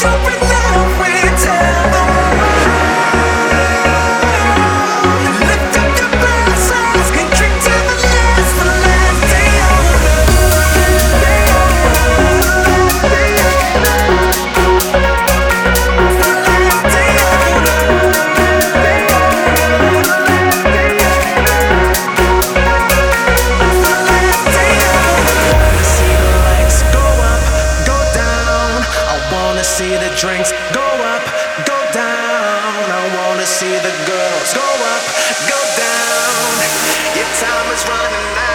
jumping. See the drinks go up go down I wanna see the girls go up, go down. Your time is running out.